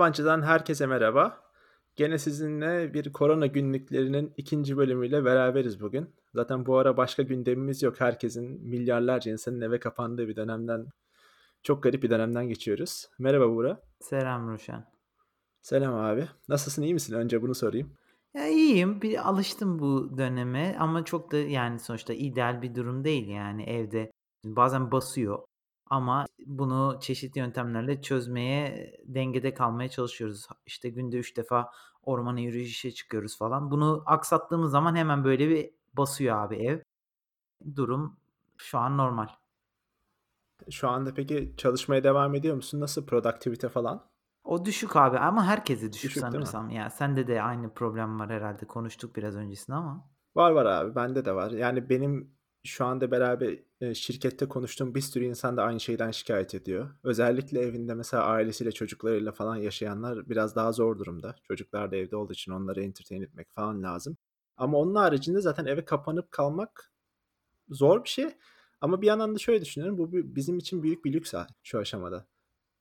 Yabancı'dan herkese merhaba. Gene sizinle bir korona günlüklerinin ikinci bölümüyle beraberiz bugün. Zaten bu ara başka gündemimiz yok. Herkesin milyarlarca insanın eve kapandığı bir dönemden, çok garip bir dönemden geçiyoruz. Merhaba Buğra. Selam Ruşen. Selam abi. Nasılsın, iyi misin? Önce bunu sorayım. Ya iyiyim. Bir alıştım bu döneme ama çok da yani sonuçta ideal bir durum değil yani evde. Bazen basıyor ama bunu çeşitli yöntemlerle çözmeye, dengede kalmaya çalışıyoruz. İşte günde 3 defa ormana yürüyüşe çıkıyoruz falan. Bunu aksattığımız zaman hemen böyle bir basıyor abi ev. Durum şu an normal. Şu anda peki çalışmaya devam ediyor musun? Nasıl produktivite falan? O düşük abi ama herkese düşük, Düşük sanırsam. Ya sende de aynı problem var herhalde. Konuştuk biraz öncesinde ama. Var var abi, bende de var. Yani benim şu anda beraber e, şirkette konuştuğum bir sürü insan da aynı şeyden şikayet ediyor. Özellikle evinde mesela ailesiyle çocuklarıyla falan yaşayanlar biraz daha zor durumda. Çocuklar da evde olduğu için onları entertain etmek falan lazım. Ama onun haricinde zaten eve kapanıp kalmak zor bir şey. Ama bir yandan da şöyle düşünüyorum. Bu bizim için büyük bir lüks şu aşamada.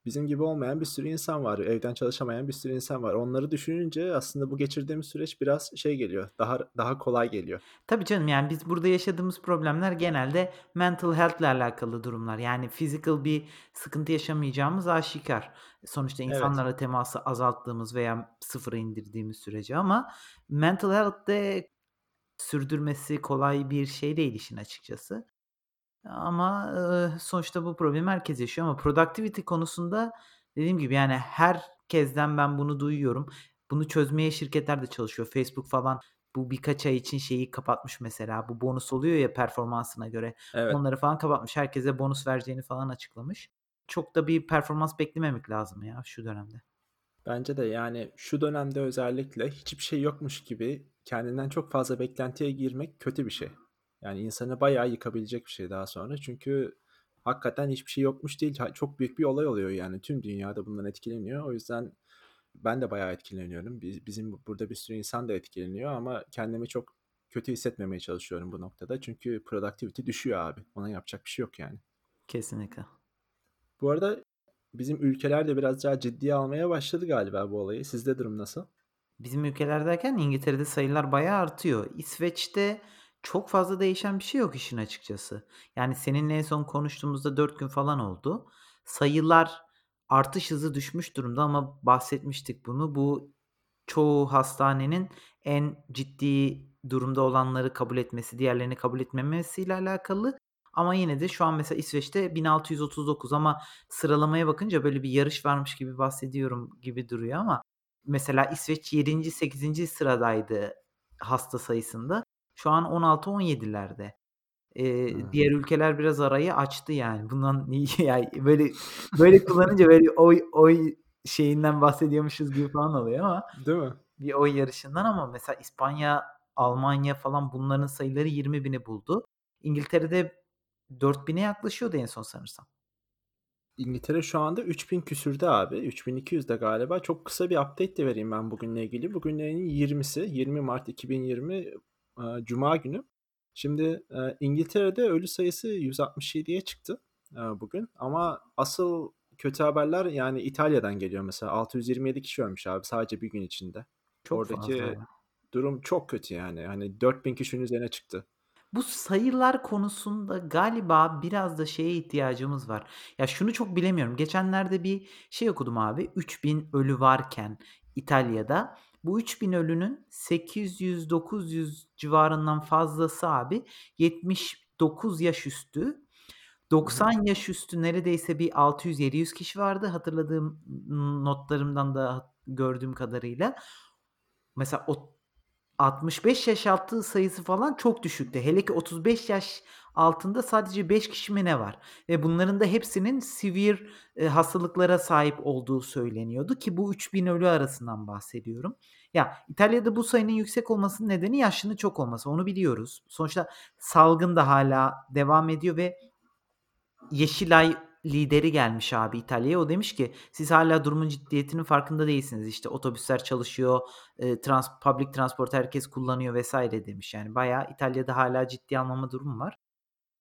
Bizim gibi olmayan bir sürü insan var. Evden çalışamayan bir sürü insan var. Onları düşününce aslında bu geçirdiğimiz süreç biraz şey geliyor. Daha daha kolay geliyor. Tabii canım yani biz burada yaşadığımız problemler genelde mental health ile alakalı durumlar. Yani physical bir sıkıntı yaşamayacağımız aşikar. Sonuçta Evet. insanlarla teması azalttığımız veya sıfıra indirdiğimiz sürece ama mental health'te sürdürmesi kolay bir şey değil işin açıkçası. Ama eee, sonuçta bu problemi herkes yaşıyor ama productivity konusunda dediğim gibi yani herkesten ben bunu duyuyorum. Bunu çözmeye şirketler de çalışıyor. Facebook falan bu birkaç ay için şeyi kapatmış mesela. Bu bonus oluyor ya performansına göre. Evet. Onları falan kapatmış. Herkese bonus vereceğini falan açıklamış. Çok da bir performans beklememek lazım ya şu dönemde. Bence de yani şu dönemde özellikle hiçbir şey yokmuş gibi kendinden çok fazla beklentiye girmek kötü bir şey. Yani insanı bayağı yıkabilecek bir şey daha sonra. Çünkü hakikaten hiçbir şey yokmuş değil. Ha- Çok büyük bir olay oluyor yani. Tüm dünyada bundan etkileniyor. O yüzden ben de bayağı etkileniyorum. Biz, bizim burada bir sürü insan da etkileniyor ama kendimi çok kötü hissetmemeye çalışıyorum bu noktada. Çünkü productivity düşüyor abi. Ona yapacak bir şey yok yani. Kesinlikle. Bu arada bizim ülkeler de biraz daha ciddiye almaya başladı galiba bu olayı. Sizde durum nasıl? Bizim ülkelerdeyken İngiltere'de sayılar bayağı artıyor. İsveç'te çok fazla değişen bir şey yok işin açıkçası. Yani seninle en son konuştuğumuzda 4 gün falan oldu. Sayılar artış hızı düşmüş durumda ama bahsetmiştik bunu. Bu çoğu hastanenin en ciddi durumda olanları kabul etmesi, diğerlerini kabul etmemesiyle alakalı. Ama yine de şu an mesela İsveç'te 1639 ama sıralamaya bakınca böyle bir yarış varmış gibi bahsediyorum gibi duruyor ama mesela İsveç 7. 8. sıradaydı hasta sayısında. Şu an 16-17'lerde. Eee, Hmm. diğer ülkeler biraz arayı açtı yani. Bundan yani böyle böyle kullanınca böyle oy oy şeyinden bahsediyormuşuz gibi falan oluyor ama Değil mi? bir oy yarışından ama mesela İspanya, Almanya falan bunların sayıları 20.000'i buldu. İngiltere'de 4.000'e yaklaşıyordu en son sanırsam. İngiltere şu anda 3000 küsürde abi. 3200'de galiba. Çok kısa bir update de vereyim ben bugünle ilgili. Bugün ayın 20'si. 20 Mart 2020 e, Cuma günü. Şimdi e, İngiltere'de ölü sayısı 167'ye çıktı e, bugün. Ama asıl kötü haberler yani İtalya'dan geliyor mesela. 627 kişi ölmüş abi sadece bir gün içinde. Çok Oradaki fazla durum çok kötü yani. Hani 4000 kişinin üzerine çıktı. Bu sayılar konusunda galiba biraz da şeye ihtiyacımız var. Ya şunu çok bilemiyorum. Geçenlerde bir şey okudum abi. 3000 ölü varken İtalya'da bu 3000 ölünün 800-900 civarından fazlası abi 79 yaş üstü. Hı hı. 90 yaş üstü neredeyse bir 600-700 kişi vardı hatırladığım notlarımdan da gördüğüm kadarıyla. Mesela o 65 yaş altı sayısı falan çok düşüktü. Hele ki 35 yaş altında sadece 5 kişi mi ne var? Ve bunların da hepsinin severe eee, hastalıklara sahip olduğu söyleniyordu ki bu 3000 ölü arasından bahsediyorum. Ya İtalya'da bu sayının yüksek olmasının nedeni yaşlının çok olması. Onu biliyoruz. Sonuçta salgın da hala devam ediyor ve Yeşilay lideri gelmiş abi İtalya'ya. O demiş ki siz hala durumun ciddiyetinin farkında değilsiniz. İşte otobüsler çalışıyor, eee, trans public transport herkes kullanıyor vesaire demiş. Yani bayağı İtalya'da hala ciddi almama durumu var.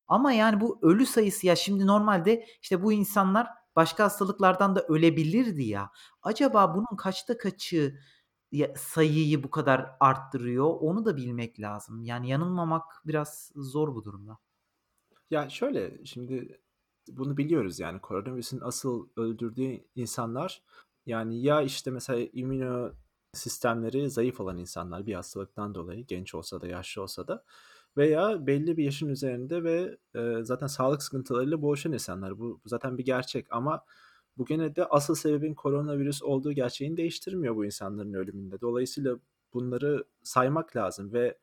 Ama yani bu ölü sayısı ya şimdi normalde işte bu insanlar başka hastalıklardan da ölebilirdi ya. Acaba bunun kaçta kaçı ya sayıyı bu kadar arttırıyor, onu da bilmek lazım. Yani yanılmamak biraz zor bu durumda. Ya, şöyle, şimdi bunu biliyoruz, yani, koronavirüsün asıl öldürdüğü insanlar, yani, ya, işte, mesela immüno sistemleri zayıf olan insanlar bir hastalıktan dolayı genç olsa da yaşlı olsa da veya belli bir yaşın üzerinde ve, eee, zaten sağlık sıkıntılarıyla boğuşan insanlar. Bu zaten bir gerçek ama bu gene de asıl sebebin koronavirüs olduğu gerçeğini değiştirmiyor bu insanların ölümünde. Dolayısıyla bunları saymak lazım ve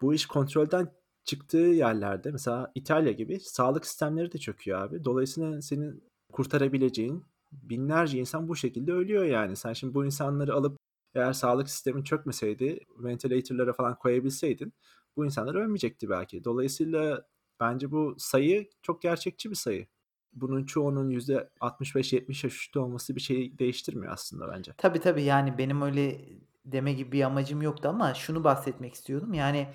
bu iş kontrolden çıktığı yerlerde mesela İtalya gibi sağlık sistemleri de çöküyor abi. Dolayısıyla senin kurtarabileceğin binlerce insan bu şekilde ölüyor yani. Sen şimdi bu insanları alıp eğer sağlık sistemin çökmeseydi, ventilator'lara falan koyabilseydin bu insanlar ölmeyecekti belki. Dolayısıyla bence bu sayı çok gerçekçi bir sayı. Bunun çoğunun %65-70 yaş üstü olması bir şeyi değiştirmiyor aslında bence. Tabii, tabii. Yani, benim öyle deme gibi bir amacım yoktu ama şunu bahsetmek istiyordum. Yani,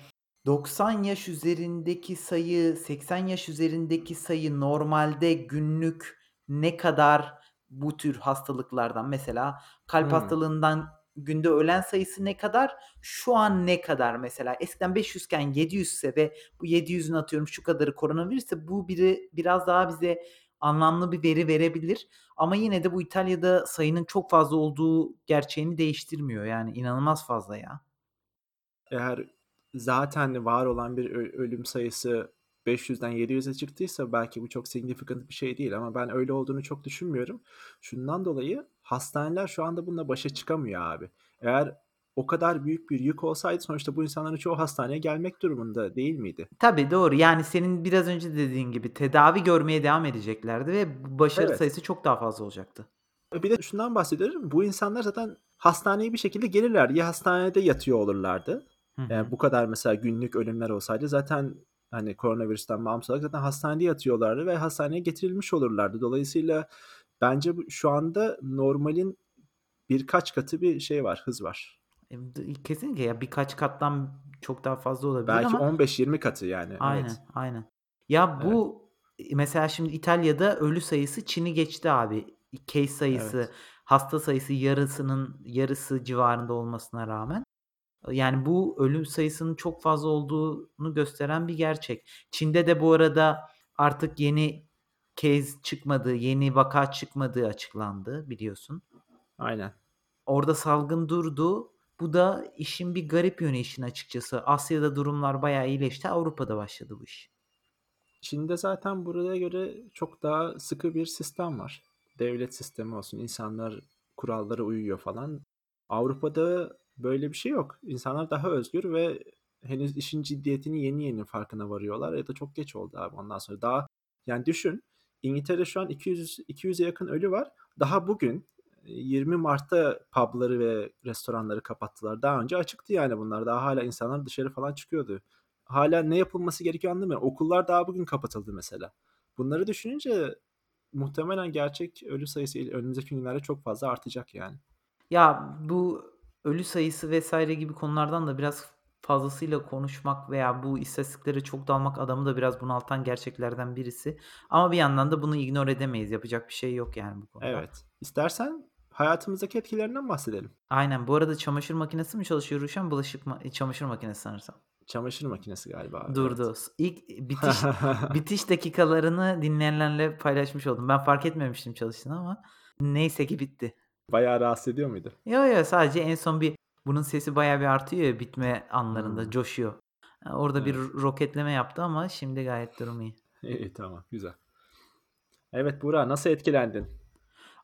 90 yaş üzerindeki sayı, 80 yaş üzerindeki sayı normalde günlük ne kadar bu tür hastalıklardan mesela kalp Hımm. hastalığından günde ölen sayısı ne kadar, şu an ne kadar mesela? Eskiden 500 iken 700 ise ve bu 700'ün atıyorum şu kadarı koronavirüsse bu biri biraz daha bize anlamlı bir veri verebilir ama yine de bu İtalya'da sayının çok fazla olduğu gerçeğini değiştirmiyor. Yani inanılmaz fazla ya. Eğer zaten var olan bir ölüm sayısı 500'den 700'e çıktıysa belki bu çok significant bir şey değil ama ben öyle olduğunu çok düşünmüyorum. Şundan dolayı hastaneler şu anda bununla başa çıkamıyor abi. Eğer o kadar büyük bir yük olsaydı sonuçta bu insanların çoğu hastaneye gelmek durumunda değil miydi? Tabii, doğru. Yani senin biraz önce dediğin gibi tedavi görmeye devam edeceklerdi ve başarı Evet. sayısı çok daha fazla olacaktı. Bir de şundan bahsediyorum. Bu insanlar zaten hastaneye bir şekilde gelirler. Ya hastanede yatıyor olurlardı. Hı hı. bu kadar mesela günlük ölümler olsaydı zaten, hani, koronavirüsten bağımsız olarak zaten hastanede yatıyorlardı ve hastaneye getirilmiş olurlardı. Dolayısıyla bence şu anda normalin birkaç katı bir şey var, hız var. D kesinlikle ya birkaç kattan çok daha fazla olabilir Belki ama 15-20 katı yani. Evet, Aynen, aynen. Ya, evet, bu, iii, mesela şimdi İtalya'da ölü sayısı Çin'i geçti abi. Case sayısı, evet. hasta sayısı yarısının yarısı civarında olmasına rağmen. Yani, bu ölüm sayısının çok fazla olduğunu gösteren bir gerçek. Çin'de de bu arada artık yeni case çıkmadığı, yeni vaka çıkmadığı açıklandı biliyorsun. Aynen. Orada salgın durdu. Bu da işin bir garip yönü işin açıkçası. Asya'da durumlar bayağı iyileşti. Avrupa'da başladı bu iş. Çin'de zaten buraya göre çok daha sıkı bir sistem var. Devlet sistemi olsun, insanlar kurallara uyuyor falan. Avrupa'da böyle bir şey yok. İnsanlar daha özgür ve henüz işin ciddiyetini yeni yeni farkına varıyorlar ya da çok geç oldu abi ondan sonra. Daha yani düşün İngiltere'de şu an 200 200'e yakın ölü var. Daha bugün 20 Mart'ta pub'ları ve restoranları kapattılar. Daha önce açıktı yani bunlar. Daha hala insanlar dışarı falan çıkıyordu. Hâlâ ne yapılması gerekiyor anlamıyorum. Okullar daha bugün kapatıldı mesela. Bunları düşününce muhtemelen gerçek ölü sayısı önümüzdeki günlerde çok fazla artacak yani. Ya, bu ölü sayısı vs. gibi konulardan da biraz fazlasıyla konuşmak veya bu istatistiklere çok dalmak adamı da biraz bunaltan gerçeklerden birisi. Ama bir yandan da bunu ignore edemeyiz. Yapacak bir şey yok yani bu konuda. Evet. İstersen hayatımızdaki etkilerinden bahsedelim. Aynen. Bu arada çamaşır makinesi mi çalışıyor Ruşen? Bulaşık ma çamaşır makinesi sanırsam. Çamaşır makinesi galiba Durdu. evet. İlk bitiş bitiş dakikalarını dinleyenlerle paylaşmış oldum. Ben fark etmemiştim çalıştığını ama neyse ki bitti. Bayağı rahatsız ediyor muydu? Yo, yo, sadece en son bir bunun sesi bayağı bir artıyor ya bitme anlarında, Hımm. coşuyor. Eee, orada bir Evet. ro roketleme yaptı ama şimdi gayet durum iyi. İyi, tamam, güzel. Evet, Buğra, nasıl etkilendin?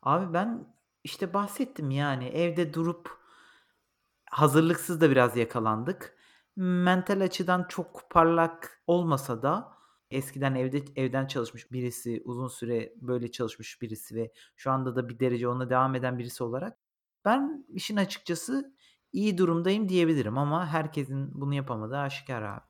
Abi ben, işte, bahsettim yani evde durup hazırlıksız da biraz yakalandık. Mental açıdan çok parlak olmasa da eskiden evde evden çalışmış birisi, uzun süre böyle çalışmış birisi ve şu anda da bir derece onunla devam eden birisi olarak ben işin açıkçası iyi durumdayım diyebilirim ama herkesin bunu yapamadığı aşikâr abi.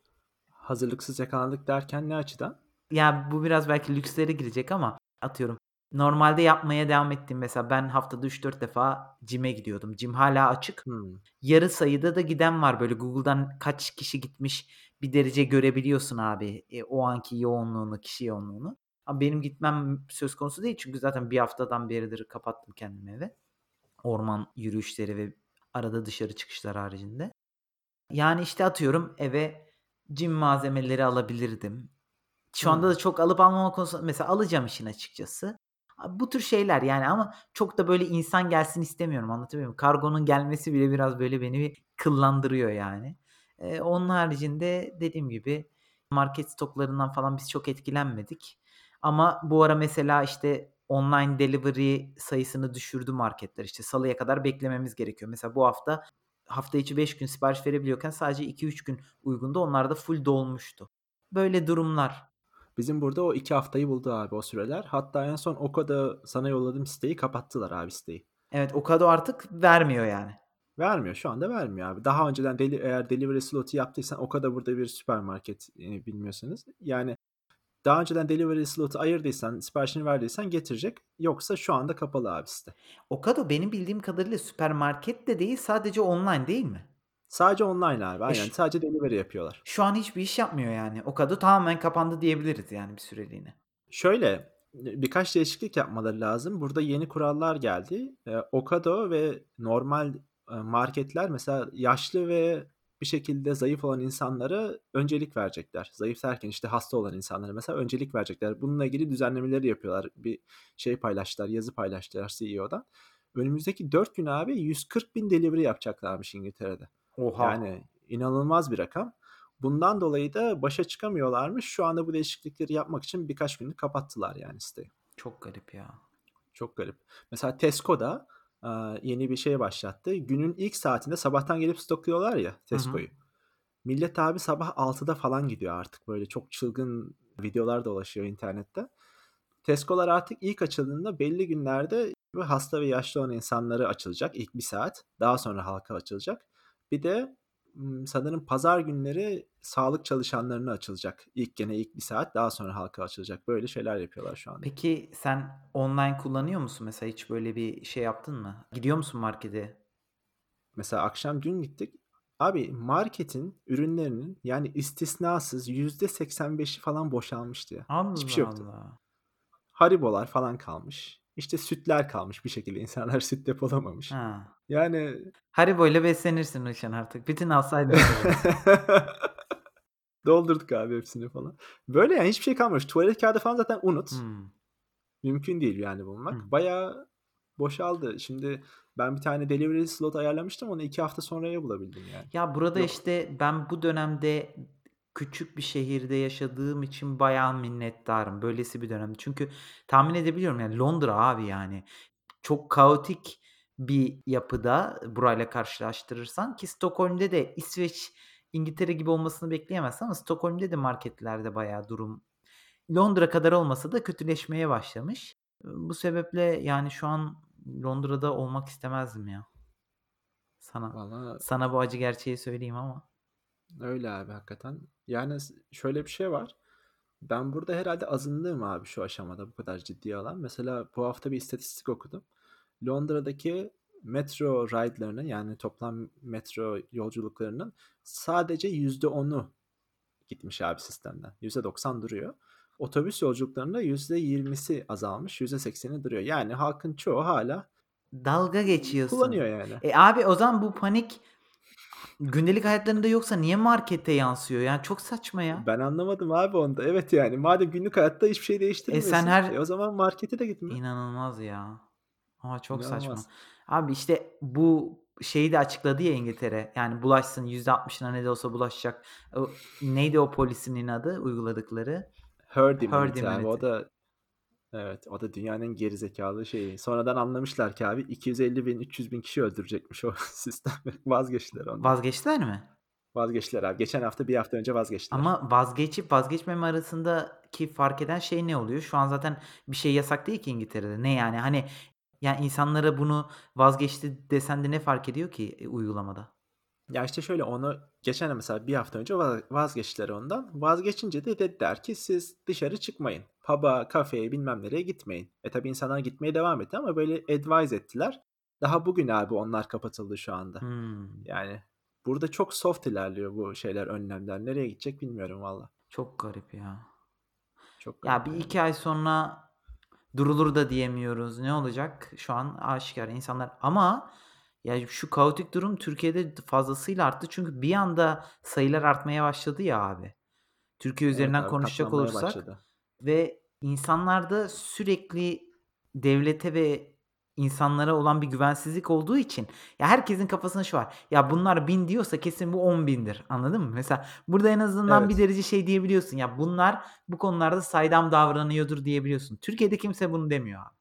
Hazırlıksız yakalandık derken ne açıdan? Ya, bu biraz belki lükslere girecek ama atıyorum, normalde yapmaya devam ettiğim mesela ben haftada 3-4 defa gym'e gidiyordum. Gym hâlâ açık. Hımm. Yarı sayıda da giden var. Böyle Google'dan kaç kişi gitmiş bir derece görebiliyorsun abi, eee, o anki yoğunluğunu, kişi yoğunluğunu. A, benim gitmem söz konusu değil çünkü zaten 1 haftadan beridir kapattım kendimi eve. Orman yürüyüşleri ve arada dışarı çıkışlar haricinde. Yani, işte, atıyorum eve gym malzemeleri alabilirdim. Şu anda da çok alıp almama konusunda mesela alacağım işin açıkçası. Bu tür şeyler yani ama çok da böyle insan gelsin istemiyorum, anlatabiliyor muyum? Kargonun gelmesi bile biraz böyle beni bir kıllandırıyor yani. Eee, onun haricinde dediğim gibi market stoklarından falan biz çok etkilenmedik. Ama bu ara mesela, işte, online delivery sayısını düşürdü marketler. İşte, salıya kadar beklememiz gerekiyor. Mesela bu hafta, hafta içi 5 gün sipariş verebiliyorken sadece 2-3 gün uygundu. Onlar da full dolmuştu. Böyle durumlar. Bizim burada o 2 haftayı buldu abi o süreler. Hatta en son Ocado sana yolladığım siteyi kapattılar abi siteyi. Evet, Ocado artık vermiyor yani. Vermiyor, şu anda vermiyor abi. Daha önceden deli eğer delivery slot'u yaptıysan Ocado burada bir süpermarket, eee, bilmiyorsanız. Yani daha önceden delivery slot'u ayırdıysan, siparişini verdiysen getirecek. Yoksa şu anda kapalı abi site. Ocado benim bildiğim kadarıyla süpermarket de değil, sadece online değil mi? Sadece online abi, E, aynen. ş Sadece delivery yapıyorlar. şu an hiçbir iş yapmıyor yani. Ocado tamamen kapandı diyebiliriz yani bir süreliğine. Şöyle, birkaç değişiklik yapmaları lazım. Burada yeni kurallar geldi. Eee, Ocado ve normal, marketler mesela yaşlı ve bir şekilde zayıf olan insanlara öncelik verecekler. Zayıf derken, işte, hasta olan insanlara mesela öncelik verecekler. Bununla ilgili düzenlemeleri yapıyorlar. Bir şey paylaştılar, yazı paylaştılar CEO'dan. Önümüzdeki 4 gün abi 140.000 delivery yapacaklarmış İngiltere'de. Oha! Yani inanılmaz bir rakam. Bundan dolayı da başa çıkamıyorlarmış. Şu anda bu değişiklikleri yapmak için birkaç günlük kapattılar yani siteyi. Çok garip ya. Çok garip. Mesela Tesco yeni bir şey başlattı. Günün ilk saatinde sabahtan gelip stokluyorlar ya. Tesco'yu. Millet abi sabah 6'da falan gidiyor artık. Böyle çok çılgın videolar dolaşıyor internette. Tesco'lar artık ilk açıldığında belli günlerde hasta ve yaşlı olan insanlara açılacak ilk 1 saat. Daha sonra halka açılacak. Bir de, sanırım pazar günleri sağlık çalışanlarına açılacak. İlk gene ilk 1 saat, daha sonra halka açılacak. Böyle şeyler yapıyorlar şu anda. Peki sen online kullanıyor musun mesela? Hiç böyle bir şey yaptın mı? Gidiyor musun markete? Mesela akşam dün gittik. Abi marketin ürünlerinin yani istisnasız %85'i falan boşalmıştı ya. Hiçbir şey Allah yoktu. Allah. Haribo'lar falan kalmış. İşte sütler kalmış bir şekilde. İnsanlar süt depolamamış. Ha. Yani Haribo'yla beslenirsin Ruşen artık. Bütün alsaydın Haribo. Doldurduk abi hepsini falan. Böyle yani hiçbir şey kalmamış. Tuvalet kâğıdı falan zaten unut. Hımm. Mümkün değil yani bulmak. Hımm. Bayağı boşaldı. Şimdi ben bir tane delivery slot ayarlamıştım. Onu 2 hafta sonraya bulabildim yani. Ya, burada, Yok. işte, ben bu dönemde küçük bir şehirde yaşadığım için bayağı minnettarım. Böylesi bir dönemde. Çünkü tahmin edebiliyorum yani Londra abi yani. Çok kaotik bir yapıda burayla karşılaştırırsan ki Stockholm'de de İsveç, İngiltere gibi olmasını bekleyemezsin ama Stockholm'de de marketlerde bayağı durum Londra kadar olmasa da kötüleşmeye başlamış. Bu sebeple yani şu an Londra'da olmak istemezdim ya. Sana Valla sana bu acı gerçeği söyleyeyim ama. Öyle abi hakikaten. Yani s şöyle bir şey var. Ben burada herhâlde azınlığım abi şu aşamada bu kadar ciddiye alan. Mesela bu hafta bir istatistik okudum. Londra'daki metro ride'larının yani toplam metro yolculuklarının sadece %10'u gitmiş abi sistemden. %90 duruyor. Otobüs yolculuklarında %20'si azalmış, %80'i duruyor. Yani halkın çoğu hâlâ Dalga kullanıyor geçiyorsun. yani. E, abi o zaman bu panik gündelik hayatlarında yoksa niye markete yansıyor? Yani çok saçma ya. Ben anlamadım abi onu da. Evet, yani madem günlük hayatta hiçbir şey E, sen değiştirmiyorsun, e, her o zaman markete de gitme. İnanılmaz ya. Ama çok saçma. İnanılmaz. Abi, işte, bu şeyi de açıkladı ya İngiltere, yani bulaşsın %60'ına ne de olsa bulaşacak. O neydi o polisinin adı uyguladıkları? Herd Herd immunity abi. O immunity. da evet, o da dünyanın gerizekalı şeyi. Sonradan anlamışlar ki abi 250.000-300.000 kişi öldürecekmiş o sistem. Vazgeçtiler ondan. Vazgeçtiler mi? Vazgeçtiler abi. Geçen hafta, 1 hafta önce vazgeçtiler. Ama vazgeçip vazgeçmeme arasındaki fark eden şey ne oluyor? Şu an zaten bir şey yasak değil ki İngiltere'de. Ne yani? Hani, ya, insanlara bunu vazgeçti desen de ne fark ediyor ki, eee, uygulamada? Ya, işte şöyle, onu geçen mesela 1 hafta önce va vazgeçtiler ondan. Vazgeçince de dediler ki siz dışarı çıkmayın. Pub'a, kafeye, bilmem nereye gitmeyin. E, tabii insanlar gitmeye devam etti ama böyle advise ettiler. Daha bugün abi onlar kapatıldı şu anda. Hımm. Yani burada çok soft ilerliyor bu şeyler, önlemler. Nereye gidecek bilmiyorum valla. Çok garip ya. Çok Ya, garip bir yani. 2 ay sonra durulur da diyemiyoruz. Ne olacak? Şu an aşikâr. İnsanlar ama ya, şu kaotik durum Türkiye'de fazlasıyla arttı. Çünkü bir anda sayılar artmaya başladı ya abi. Türkiye Evet üzerinden abi, konuşacak olursak başladı. Ve insanlarda sürekli devlete ve insanlara olan bir güvensizlik olduğu için ya, herkesin kafasında şu var: "Ya, bunlar 1000 diyorsa kesin bu 10.000'dir." Anladın mı? Mesela burada en azından bir Evet. derece şey diyebiliyorsun: "Ya, bunlar bu konularda saydam davranıyordur." diyebiliyorsun. Türkiye'de kimse bunu demiyor abi.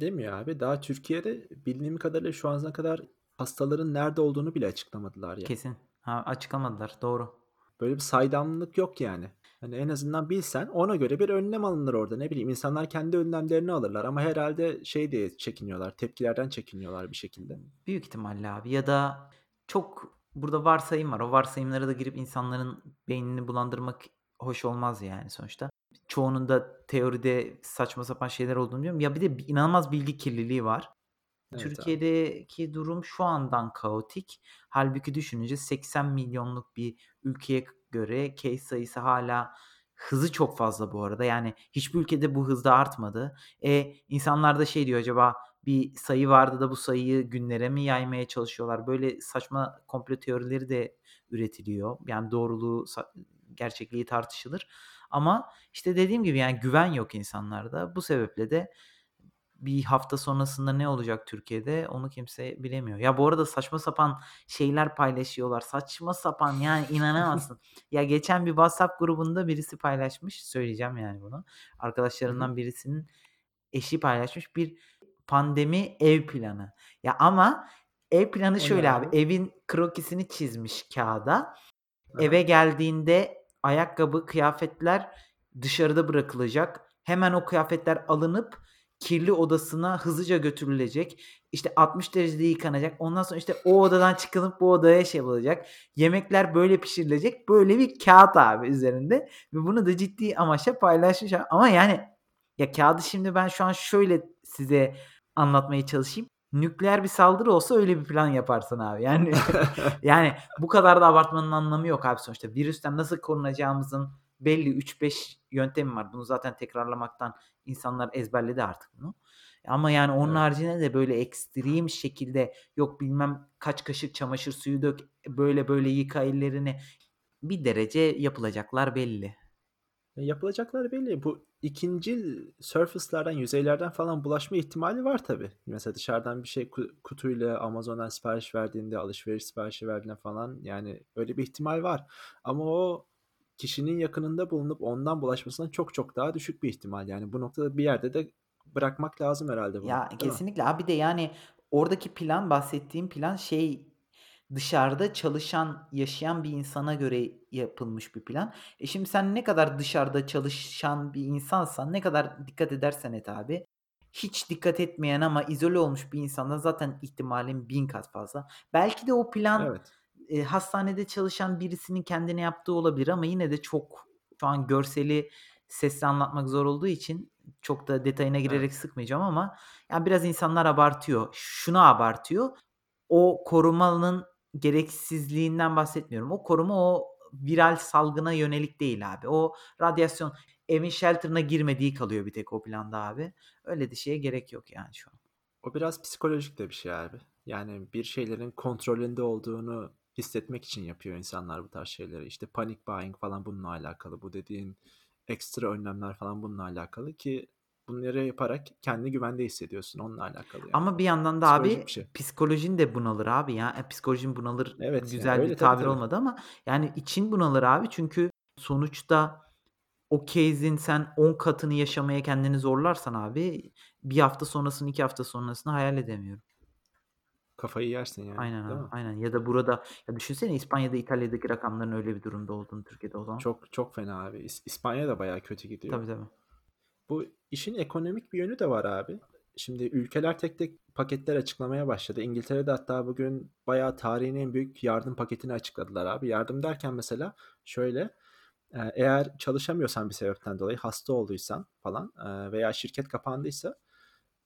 Demiyor abi. Daha Türkiye'de bildiğim kadarıyla şu ana kadar hastaların nerede olduğunu bile açıklamadılar ya. Kesin. Ha, açıklamadılar. Doğru. Böyle bir saydamlık yok yani. Hani, en azından bilsen ona göre bir önlem alınır orada. Ne bileyim, insanlar kendi önlemlerini alırlar ama herhâlde şey diye çekiniyorlar, tepkilerden çekiniyorlar bir şekilde. Büyük ihtimalle abi ya da çok burada varsayım var. O varsayımlara da girip insanların beynini bulandırmak hoş olmaz yani sonuçta. Çoğunun da teoride saçma sapan şeyler olduğunu biliyorum. Ya, bir de inanılmaz bilgi kirliliği var. Evet abi. Türkiye'deki durum şu andan kaotik. Hâlbuki düşününce 80 milyonluk bir ülkeye göre case sayısı hâlâ hızı çok fazla bu arada. Yani hiçbir ülkede bu hızda artmadı. E, insanlar da şey diyor: "Acaba bir sayı vardı da bu sayıyı günlere mi yaymaya çalışıyorlar?" Böyle saçma komplo teorileri de üretiliyor. Yani doğruluğu, gerçekliği tartışılır ama, işte, dediğim gibi, yani, güven yok insanlarda. Bu sebeple de bir hafta sonrasında ne olacak Türkiye'de onu kimse bilemiyor. Ya, bu arada saçma sapan şeyler paylaşıyorlar. Saçma sapan, yani, inanamazsın. Ya, geçen bir WhatsApp grubunda birisi paylaşmış, söyleyeceğim yani bunu. Arkadaşlarından birisinin eşi paylaşmış bir pandemi ev planı. Ya, ama ev planı şöyle abi, abi? evin krokisini çizmiş kağıda. Eve geldiğinde ayakkabı, kıyafetler dışarıda bırakılacak. Hemen o kıyafetler alınıp kirli odasına hızlıca götürülecek. İşte, 60 derecede yıkanacak. Ondan sonra, işte, o odadan çıkılıp bu odaya şey yapılacak. Yemekler böyle pişirilecek. Böyle bir kâğıt abi üzerinde ve bunu da ciddi amaçla paylaşmış ama, yani, ya, kâğıdı şimdi ben şu an şöyle size anlatmaya çalışayım. Nükleer bir saldırı olsa öyle bir plan yaparsın abi. Yani yani, bu kadar da abartmanın anlamı yok abi sonuçta. Virüsten nasıl korunacağımızın belli 3-5 yöntemi var. Bunu zaten tekrarlamaktan insanlar ezberledi artık bunu. Ama, yani, onun Evet. haricinde de böyle ekstrem şekilde yok bilmem kaç kaşık çamaşır suyu dök, böyle böyle yıka ellerini. Bir derece yapılacaklar belli. E, yapılacaklar belli. Bu ikincil surface'lardan, yüzeylerden falan bulaşma ihtimali var tabii. Mesela dışarıdan bir şey ku kutuyla Amazon'dan sipariş verdiğinde, alışveriş siparişi verdiğinde falan, yani, öyle bir ihtimal var ama o kişinin yakınında bulunup ondan bulaşmasından çok çok daha düşük bir ihtimal. Yani, bu noktada bir yerde de bırakmak lazım herhâlde bunu, Ya, değil mi? kesinlikle abi. Bir de, yani, oradaki plan, bahsettiğim plan şey, dışarıda çalışan, yaşayan bir insana göre yapılmış bir plan. E, şimdi sen ne kadar dışarıda çalışan bir insansan, ne kadar dikkat edersen et abi, hiç dikkat etmeyen ama izole olmuş bir insandan zaten ihtimalin 1000 kat fazla. Belki de o plan, Evet. Eee, hastanede çalışan birisinin kendine yaptığı olabilir ama yine de çok şu an görseli sesli anlatmak zor olduğu için çok da detayına girerek Evet. sıkmayacağım ama ya, biraz insanlar abartıyor. Şunu abartıyor: O korumanın gereksizliğinden bahsetmiyorum. O koruma o viral salgına yönelik değil abi. O radyasyon evin shelter'ına girmediği kalıyor bir tek o planda abi. Öyle de şeye gerek yok yani şu an. O biraz psikolojik de bir şey abi. Yani, bir şeylerin kontrolünde olduğunu hissetmek için yapıyor insanlar bu tarz şeyleri. İşte, panic buying falan bununla alakalı. Bu dediğin ekstra önlemler falan bununla alakalı ki bunları yaparak kendini güvende hissediyorsun. Onunla alakalı yani. Ama bir yandan da Psikolojik bir abi şey. psikolojin de bunalır abi ya. E, psikolojin bunalır Evet, güzel öyle bir tabir tabii. olmadı ama, yani, için bunalır abi. Çünkü sonuçta o case'in sen 10 katını yaşamaya kendini zorlarsan abi 1 hafta sonrasını, 2 hafta sonrasını hayal edemiyorum. Kafayı yersin yani, Aynen değil abi, mi? aynen. Ya da burada ya, düşünsene İspanya'da, İtalya'daki rakamların öyle bir durumda olduğunu Türkiye'de o zaman. Çok, çok fena abi. İs İspanya da bayağı kötü gidiyor. Tabii, tabii. Bu işin ekonomik bir yönü de var abi. Şimdi ülkeler tek tek paketler açıklamaya başladı. İngiltere'de hatta bugün bayağı tarihin en büyük yardım paketini açıkladılar abi. Yardım derken mesela şöyle, eğer çalışamıyorsan bir sebepten dolayı, hasta olduysan falan, veya şirket kapandıysa,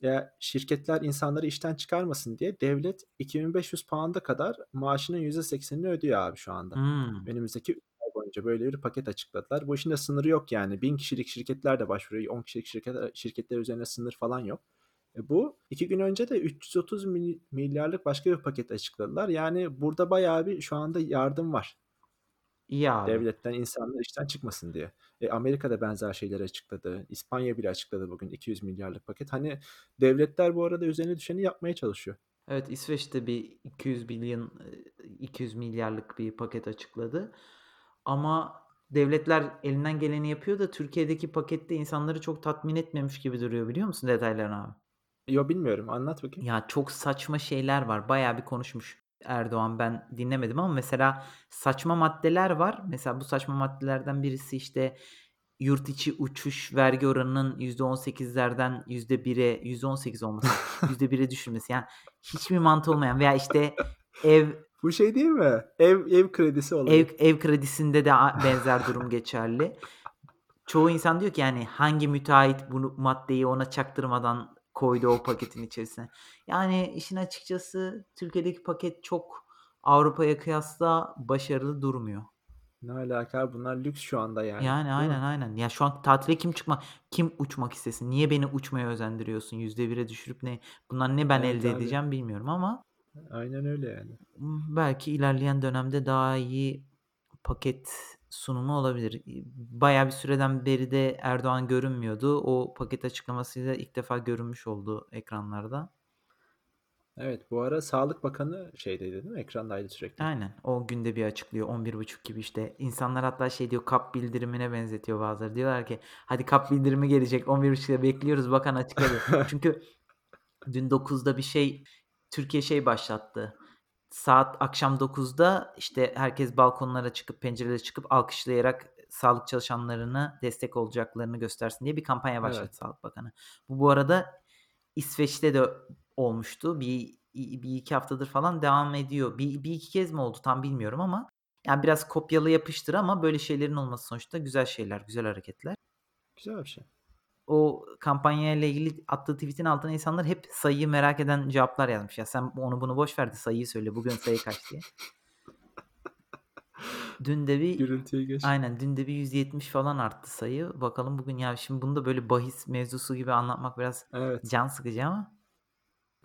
ya, şirketler insanları işten çıkarmasın diye devlet £2500'a kadar maaşının %80'ini ödüyor abi şu anda. Hımm. Önümüzdeki 3 ay önce böyle bir paket açıkladılar. Bu işin de sınırı yok yani. 1000 kişilik şirketler de başvuruyor. 10 kişilik şirketler, şirketler üzerine sınır falan yok. E bu 2 gün önce de 330 mil- milyarlık başka bir paket açıkladılar. Yani burada bayağı bir şu anda yardım var. İyi abi. Devletten insanlar işten çıkmasın diye. E, Amerika da benzer şeyleri açıkladı. İspanya bile açıkladı bugün 200 milyarlık paket. Hani devletler bu arada üzerine düşeni yapmaya çalışıyor. Evet İsveç'te bir 200 milyon 200 milyarlık bir paket açıkladı. Ama devletler elinden geleni yapıyor da Türkiye'deki pakette insanları çok tatmin etmemiş gibi duruyor biliyor musun detaylarını abi? Yo bilmiyorum. Anlat bakayım. Ya çok saçma şeyler var. Bayağı bir konuşmuş Erdoğan. Ben dinlemedim ama mesela saçma maddeler var. Mesela bu saçma maddelerden birisi işte yurt içi uçuş vergi oranının %18'lerden %1'e %18 olması, %1'e düşürmesi. Yani hiçbir mantığı olmayan veya işte ev Bu şey değil mi? Ev ev kredisi olayı. ev ev kredisinde de benzer durum geçerli. Çoğu insan diyor ki yani hangi müteahhit bu maddeyi ona çaktırmadan koydu o paketin içerisine. Yani işin açıkçası Türkiye'deki paket çok Avrupa'ya kıyasla başarılı durmuyor. Ne alaka? Bunlar lüks şu anda yani. Yani aynen mi? aynen. Ya şu an tatile kim çıkma kim uçmak istesin? Niye beni uçmaya özendiriyorsun? %1'e düşürüp ne? Bundan ne ben Evet elde abi. edeceğim bilmiyorum ama Aynen öyle yani. belki ilerleyen dönemde daha iyi paket sunumu olabilir. Bayağı bir süreden beri de Erdoğan görünmüyordu. O paket açıklamasıyla ilk defa görünmüş oldu ekranlarda. Evet bu ara Sağlık Bakanı şeydeydi değil mi? Ekrandaydı sürekli. Aynen. O günde bir açıklıyor. 11.30 gibi işte. İnsanlar hatta şey diyor kap bildirimine benzetiyor bazıları. Diyorlar ki hadi kap bildirimi gelecek. 11.30'da bekliyoruz. Bakan açıkladı. Çünkü dün 9'da bir şey Türkiye şey başlattı. Saat akşam 9'da işte herkes balkonlara çıkıp pencerelere çıkıp alkışlayarak sağlık çalışanlarına destek olacaklarını göstersin diye bir kampanya başlattı Evet. Sağlık Bakanı. Bu bu arada İsveç'te de olmuştu. Bir, bir iki haftadır falan devam ediyor. Bir, bir iki kez mi oldu tam bilmiyorum ama yani biraz kopyalı yapıştır ama böyle şeylerin olması sonuçta güzel şeyler, güzel hareketler. Güzel bir şey. O kampanyayla ilgili attığı tweet'in altına insanlar hep sayıyı merak eden cevaplar yazmış. Ya sen onu bunu boş ver de sayıyı söyle. Bugün sayı kaç diye. Dün de bir Görüntüyü geç. aynen dün de bir 170 falan arttı sayı. Bakalım bugün ya şimdi bunu da böyle bahis mevzusu gibi anlatmak biraz Evet. can sıkıcı ama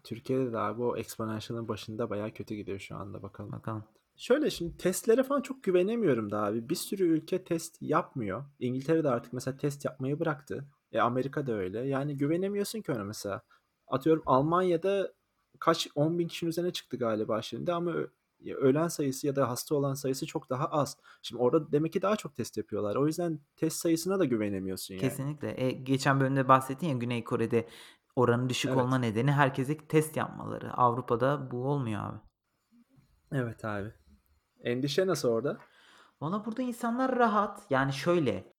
Türkiye'de de abi o exponential'ın başında bayağı kötü gidiyor şu anda bakalım. bakalım. Şöyle şimdi testlere falan çok güvenemiyorum da abi. Bir sürü ülke test yapmıyor. İngiltere de artık mesela test yapmayı bıraktı. E Amerika da öyle. Yani güvenemiyorsun ki ona mesela. Atıyorum Almanya'da kaç 10 bin kişinin üzerine çıktı galiba şimdi ama ö- ya ölen sayısı ya da hasta olan sayısı çok daha az. Şimdi orada demek ki daha çok test yapıyorlar. O yüzden test sayısına da güvenemiyorsun yani. Kesinlikle. E, geçen bölümde bahsettin ya Güney Kore'de oranın düşük Evet. olma nedeni herkese test yapmaları. Avrupa'da bu olmuyor abi. Evet abi. Endişe nasıl orada? Valla burada insanlar rahat. Yani şöyle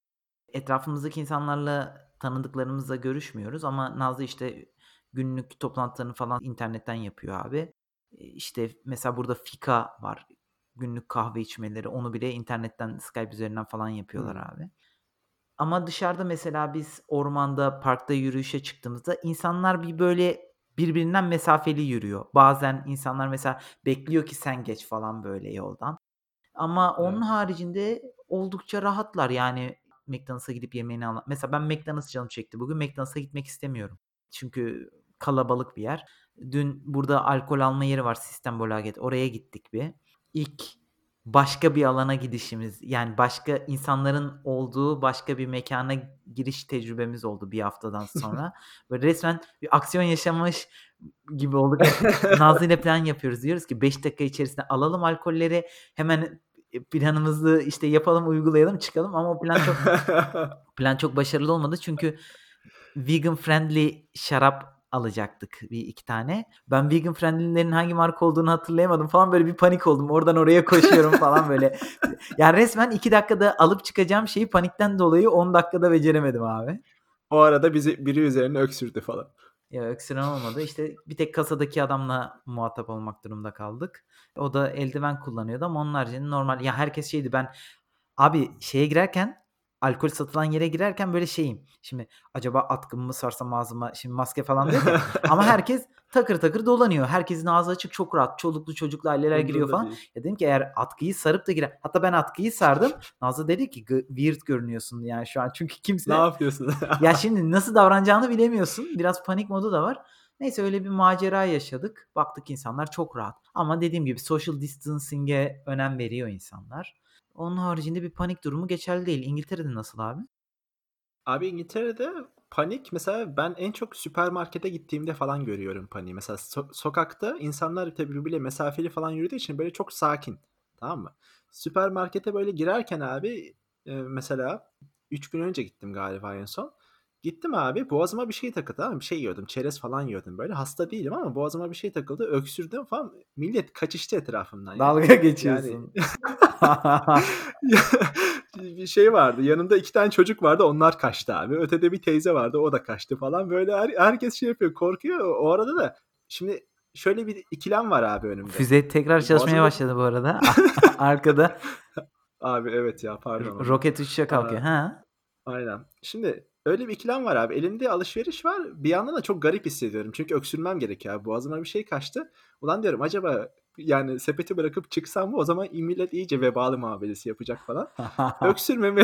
etrafımızdaki insanlarla tanıdıklarımızla görüşmüyoruz ama Nazlı işte günlük toplantılarını falan internetten yapıyor abi. E, İşte mesela burada fika var. Günlük kahve içmeleri. Onu bile internetten Skype üzerinden falan yapıyorlar Hmm. abi. Ama dışarıda mesela biz ormanda, parkta yürüyüşe çıktığımızda insanlar bir böyle birbirinden mesafeli yürüyor. Bazen insanlar mesela bekliyor ki sen geç falan böyle yoldan. Ama onun Evet. haricinde oldukça rahatlar. Yani McDonald's'a gidip yemeğini al. Mesela ben McDonald's canım çekti. Bugün McDonald's'a gitmek istemiyorum. Çünkü kalabalık bir yer. Dün burada alkol alma yeri var Sistem Bolaget. Oraya gittik bir. İlk başka bir alana gidişimiz yani başka insanların olduğu başka bir mekana giriş tecrübemiz oldu bir haftadan sonra. Böyle resmen bir aksiyon yaşamış gibi olduk. Nazlı ile plan yapıyoruz. Diyoruz ki 5 dakika içerisinde alalım alkolleri hemen planımızı işte yapalım uygulayalım çıkalım ama o plan çok plan çok başarılı olmadı çünkü vegan friendly şarap alacaktık bir iki tane. Ben vegan friendly'lerin hangi marka olduğunu hatırlayamadım falan böyle bir panik oldum. Oradan oraya koşuyorum falan böyle. Yani resmen iki dakikada alıp çıkacağım şeyi panikten dolayı 10 dakikada beceremedim abi. O arada bizi biri üzerine öksürdü falan. Ya öksüren olmadı. İşte bir tek kasadaki adamla muhatap olmak durumunda kaldık. O da eldiven kullanıyordu ama onun haricinde normal. Ya herkes şeydi ben abi şeye girerken alkol satılan yere girerken böyle şeyim. Şimdi acaba atkımı mı sarsam ağzıma? Şimdi maske falan ya. Ama herkes takır takır dolanıyor. Herkesin ağzı açık çok rahat. Çoluklu çocuklu aileler giriyor Umurunda falan. değil. Ya dedim ki eğer atkıyı sarıp da girer. Hatta ben atkıyı sardım. Nazlı dedi ki "Gı- weird görünüyorsun yani şu an. Çünkü Ne kimse yapıyorsun? ya şimdi nasıl davranacağını bilemiyorsun. Biraz panik modu da var. Neyse öyle bir macera yaşadık. Baktık insanlar çok rahat. Ama dediğim gibi social distancing'e önem veriyor insanlar. Onun haricinde bir panik durumu geçerli değil. İngiltere'de nasıl abi? Abi İngiltere'de panik mesela ben en çok süpermarkete gittiğimde falan görüyorum paniği. Mesela so- sokakta insanlar tabii birbiriyle mesafeli falan yürüdüğü için böyle çok sakin. Tamam mı? Süpermarkete böyle girerken abi e, mesela 3 gün önce gittim galiba en son. Gittim abi boğazıma bir şey takıldı tamam? Bir şey yiyordum. Çerez falan yiyordum böyle. Hasta değilim ama boğazıma bir şey takıldı. Öksürdüm falan. Millet kaçıştı etrafımdan yani. Dalga Yani geçiyorsun. bir şey vardı. Yanında iki tane çocuk vardı. Onlar kaçtı abi. Ötede bir teyze vardı. O da kaçtı falan. Böyle her, herkes şey yapıyor. Korkuyor. O arada da şimdi şöyle bir ikilem var abi önümde. Füze tekrar çalışmaya Boğazıma başladı bu arada. Arkada abi evet ya pardon. roket uçuşa kalkıyor. Ha. aynen. Şimdi öyle bir ikilem var abi. Elimde alışveriş var. Bir yandan da çok garip hissediyorum. Çünkü öksürmem gerekiyor abi. Boğazıma bir şey kaçtı. Ulan diyorum acaba yani sepeti bırakıp çıksam mı o zaman millet iyice vebalı muamelesi yapacak falan. Öksürmeme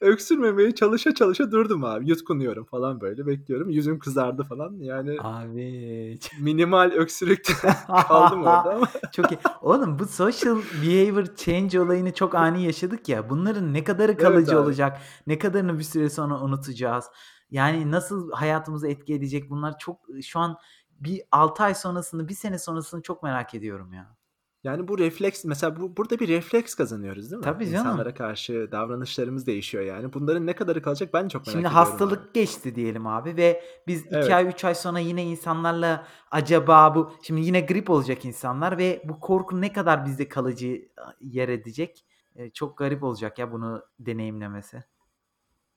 öksürmemeye çalışa çalışa durdum abi. Yutkunuyorum falan böyle bekliyorum. Yüzüm kızardı falan. Yani Abi. minimal öksürükte kaldım orada ama. Çok iyi. Oğlum bu social behavior change olayını çok ani yaşadık ya. Bunların ne kadarı Evet kalıcı abi. olacak? Ne kadarını bir süre sonra unutacağız? Yani nasıl hayatımızı etki edecek? Bunlar çok şu an bir 6 ay sonrasını, bir sene sonrasını çok merak ediyorum ya. Yani bu refleks mesela bu burada bir refleks kazanıyoruz değil mi? Tabii canım. İnsanlara karşı davranışlarımız değişiyor yani. Bunların ne kadarı kalacak ben çok merak Şimdi ediyorum abi. hastalık geçti diyelim abi ve biz 2 Evet. ay 3 ay sonra yine insanlarla acaba bu şimdi yine grip olacak insanlar ve bu korku ne kadar bizde kalıcı yer edecek? Eee, çok garip olacak ya bunu deneyimlemesi.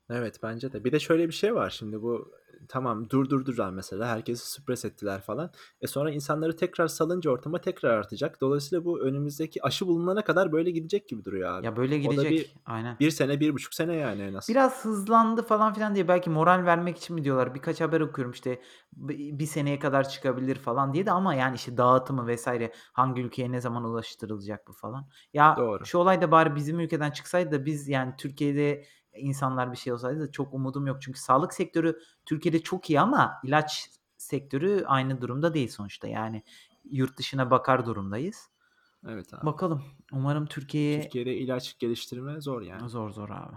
Evet bence de. Bir de şöyle bir şey var şimdi bu tamam durdurdular mesela herkesi suppress ettiler falan. E sonra insanları tekrar salınca ortama tekrar artacak. Dolayısıyla bu önümüzdeki aşı bulunana kadar böyle gidecek gibi duruyor abi. Ya böyle O da bir gidecek. Aynen. bir sene, bir buçuk sene yani en az. Biraz hızlandı falan filan diye belki moral vermek için mi diyorlar? Birkaç haber okuyorum işte bi- bir seneye kadar çıkabilir falan diye de ama yani işte dağıtımı vesaire hangi ülkeye ne zaman ulaştırılacak bu falan. Ya Doğru. şu olay da bari bizim ülkeden çıksaydı da biz yani Türkiye'de insanlar bir şey olsaydı da çok umudum yok. Çünkü sağlık sektörü Türkiye'de çok iyi ama ilaç sektörü aynı durumda değil sonuçta. Yani yurt dışına bakar durumdayız. Evet abi. Bakalım. Umarım Türkiye'ye Türkiye'de ilaç geliştirme zor yani. zor zor abi.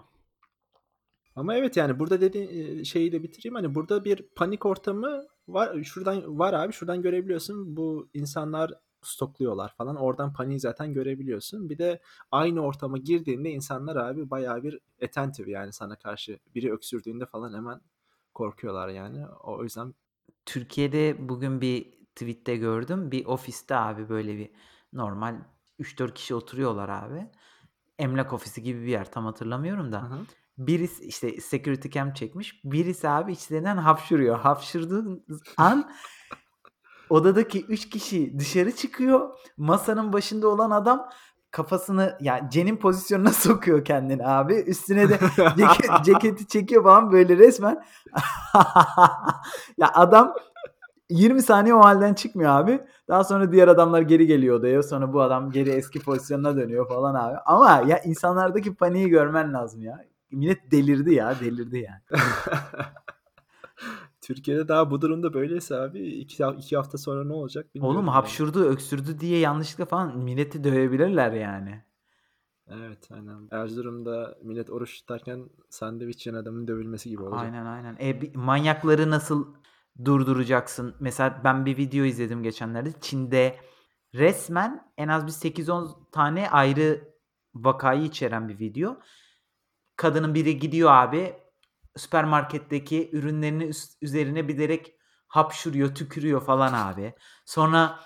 Ama evet yani burada dedi şeyi de bitireyim. Hani burada bir panik ortamı var. Şuradan var abi. Şuradan görebiliyorsun. Bu insanlar stokluyorlar falan. Oradan paniği zaten görebiliyorsun. Bir de aynı ortama girdiğinde insanlar abi bayağı bir attentive yani sana karşı. Biri öksürdüğünde falan hemen korkuyorlar yani. O yüzden Türkiye'de bugün bir tweet'te gördüm. Bir ofiste abi böyle bir normal 3-4 kişi oturuyorlar abi. Emlak ofisi gibi bir yer tam hatırlamıyorum Hı da. hı. Birisi işte security cam çekmiş. Birisi abi içlerinden hapşırıyor. Hapşırdığı an odadaki 3 kişi dışarı çıkıyor. Masanın başında olan adam kafasını yani cenin pozisyonuna sokuyor kendini abi. Üstüne de ceket, ceketi çekiyor falan böyle resmen. ya adam 20 saniye o halden çıkmıyor abi. Daha sonra diğer adamlar geri geliyor odaya. Sonra bu adam geri eski pozisyonuna dönüyor falan abi. Ama ya insanlardaki paniği görmen lazım ya. Millet delirdi ya, delirdi yani. Türkiye'de daha bu durumda böyleyse abi iki, iki hafta sonra ne olacak bilmiyorum. Oğlum yani. hapşurdu, öksürdü diye yanlışlıkla falan milleti dövebilirler yani. Evet aynen. Erzurum'da millet oruç tutarken sandviç yiyen adamın dövülmesi gibi olacak. Aynen aynen. E, manyakları nasıl durduracaksın? Mesela ben bir video izledim geçenlerde. Çin'de resmen en az bir 8-10 tane ayrı vakayı içeren bir video. Kadının biri gidiyor abi süpermarketteki ürünlerini üst- üzerine bilerek hapşuruyor, tükürüyor falan abi. Sonra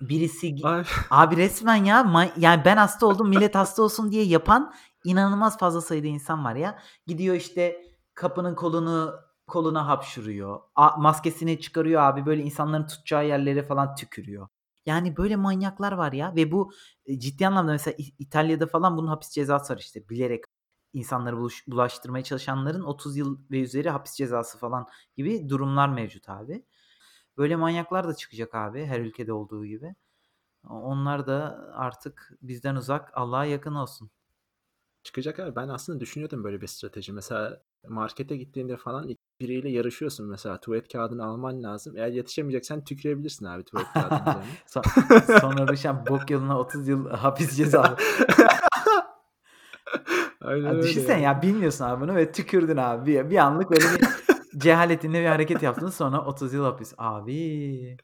birisi Ay, Abi resmen ya yani ben hasta oldum millet hasta olsun diye yapan inanılmaz fazla sayıda insan var ya. Gidiyor işte kapının kolunu koluna hapşuruyor. A- maskesini çıkarıyor abi böyle insanların tutacağı yerlere falan tükürüyor. Yani böyle manyaklar var ya ve bu e, ciddi anlamda mesela İtalya'da falan bunun hapis cezası var işte bilerek insanlara buluş bulaştırmaya çalışanların 30 yıl ve üzeri hapis cezası falan gibi durumlar mevcut abi. Böyle manyaklar da çıkacak abi her ülkede olduğu gibi. onlar da artık bizden uzak, Allah'a yakın olsun. Çıkacak abi. Ben aslında düşünüyordum böyle bir strateji. Mesela markete gittiğinde falan biriyle yarışıyorsun mesela. Tuvalet kağıdını alman lazım. Eğer yetişemeyeceksen tükürebilirsin abi tuvalet kağıdının üzerine. Son sonra düşen bok yoluna 30 yıl hapis cezası. Aynen Ya düşünsene yani. ya bilmiyorsun abi bunu ve tükürdün abi. Bir, bir anlık böyle bir cehaletinle bir hareket yaptın sonra 30 yıl hapis. Abi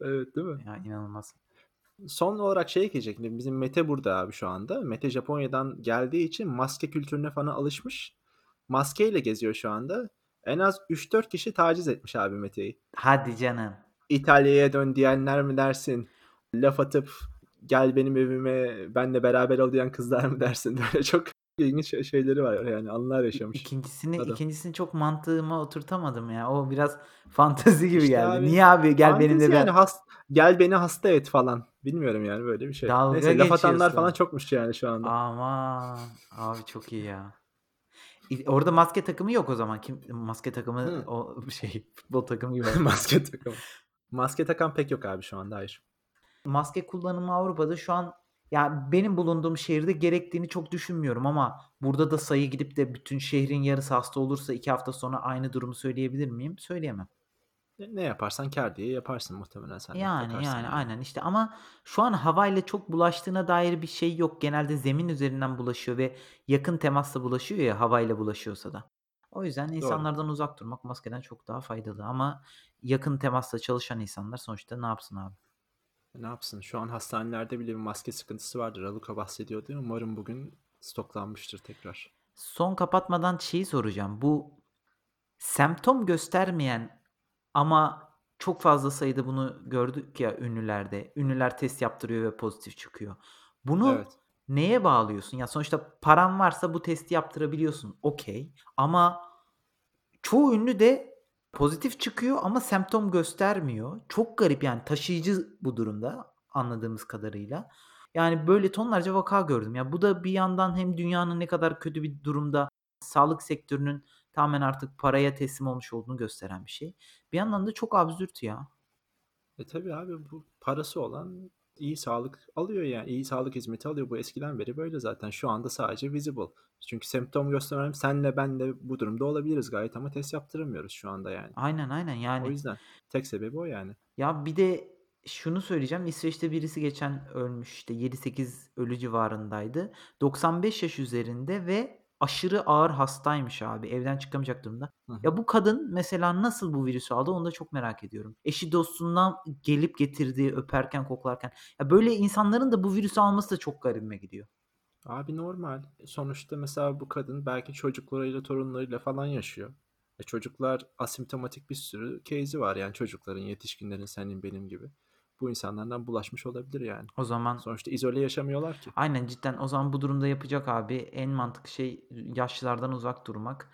Evet değil mi? ya inanılmaz. Son olarak şey ekleyecektim. Bizim Mete burada abi şu anda. Mete Japonya'dan geldiği için maske kültürüne falan alışmış. Maskeyle geziyor şu anda. En az 3-4 kişi taciz etmiş abi Mete'yi. Hadi canım. İtalya'ya dön diyenler mi dersin? Laf atıp gel benim evime benle beraber ol diyen kızlar mı dersin? Böyle çok ilginç şey- şeyleri var yani anlar yaşamış. İkincisini adam. ikincisini çok mantığıma oturtamadım ya. O biraz fantezi gibi İşte geldi. abi, Niye abi gel benimle Fantezi ben yani has, gel beni hasta et falan. Bilmiyorum yani böyle bir şey. Dalga Neyse laf atanlar geçiyorsun. falan çokmuş yani şu anda. Aman abi çok iyi ya. İ- Orada maske takımı yok o zaman. Kim maske takımı Hı. o şey futbol takımı gibi. Maske takımı. Maske takan pek yok abi şu anda hayır. Maske kullanımı Avrupa'da şu an ya benim bulunduğum şehirde gerektiğini çok düşünmüyorum ama burada da sayı gidip de bütün şehrin yarısı hasta olursa iki hafta sonra aynı durumu söyleyebilir miyim? Söyleyemem. Ne yaparsan kar diye yaparsın muhtemelen sen. Yani yani yani. aynen işte ama şu an havayla çok bulaştığına dair bir şey yok. Genelde zemin üzerinden bulaşıyor ve yakın temasla bulaşıyor ya havayla bulaşıyorsa da. O yüzden insanlardan uzak durmak maskeden çok daha faydalı ama yakın temasla çalışan insanlar sonuçta ne yapsın abi? Ne yapsın? Şu an hastanelerde bile bir maske sıkıntısı vardır. Aluka bahsediyordu. Umarım bugün stoklanmıştır tekrar. Son kapatmadan şeyi soracağım. Bu semptom göstermeyen ama çok fazla sayıda bunu gördük ya ünlülerde. Ünlüler test yaptırıyor ve pozitif çıkıyor. Bunu Evet. neye bağlıyorsun? Ya sonuçta paran varsa bu testi yaptırabiliyorsun. Okey. Ama çoğu ünlü de pozitif çıkıyor ama semptom göstermiyor. Çok garip yani taşıyıcı bu durumda anladığımız kadarıyla. Yani böyle tonlarca vaka gördüm. Ya bu da bir yandan hem dünyanın ne kadar kötü bir durumda, sağlık sektörünün tamamen artık paraya teslim olmuş olduğunu gösteren bir şey. Bir yandan da çok absürt ya. E tabii abi bu parası olan iyi sağlık alıyor yani. iyi sağlık hizmeti alıyor. Bu eskiden beri böyle zaten. Şu anda sadece visible. Çünkü semptom göstermem senle ben de bu durumda olabiliriz gayet ama test yaptıramıyoruz şu anda yani. Aynen aynen O yani. yüzden tek sebebi o yani. Ya bir de şunu söyleyeceğim. İsveç'te birisi geçen ölmüş işte 7-8 ölü civarındaydı. 95 yaş üzerinde ve aşırı ağır hastaymış abi. Evden çıkamayacak durumda. Hı. Ya bu kadın mesela nasıl bu virüsü aldı onu da çok merak ediyorum. Eşi dostundan gelip getirdiği öperken koklarken. Ya böyle insanların da bu virüsü alması da çok garibime gidiyor. Abi normal. Sonuçta mesela bu kadın belki çocuklarıyla, torunlarıyla falan yaşıyor. E çocuklar asimptomatik bir sürü case'i var yani çocukların, yetişkinlerin, senin benim gibi. Bu insanlardan bulaşmış olabilir yani. O zaman Sonuçta izole yaşamıyorlar ki. aynen cidden o zaman bu durumda yapacak abi en mantıklı şey yaşlılardan uzak durmak.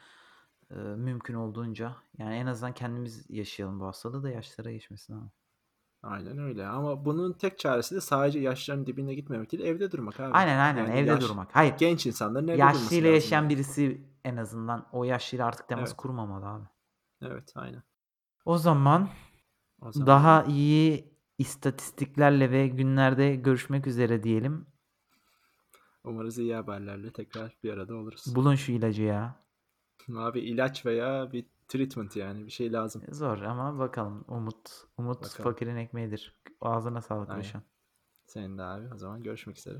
Ee, mümkün olduğunca. Yani en azından kendimiz yaşayalım bu hastalığı da yaşlara geçmesin abi. Aynen öyle. Ama bunun tek çaresi de sadece yaşların dibine gitmemek değil, evde durmak abi. Aynen aynen Yani evde yaş- durmak. Hayır. Genç insanların evde durması Yaşlıyla lazım yaşayan yani. birisi en azından o yaşlıyla artık temas Evet. kurmamalı abi. Evet, aynen. O zaman O zaman daha iyi istatistiklerle ve günlerde görüşmek üzere diyelim. umarız iyi haberlerle tekrar bir arada oluruz. Bulun şu ilacı ya. Abi ilaç veya bir treatment yani bir şey lazım. Zor ama bakalım. Umut umut Bakalım. fakirin ekmeğidir. Ağzına sağlık Aynen. Ruşen. Senin de abi. O zaman görüşmek üzere.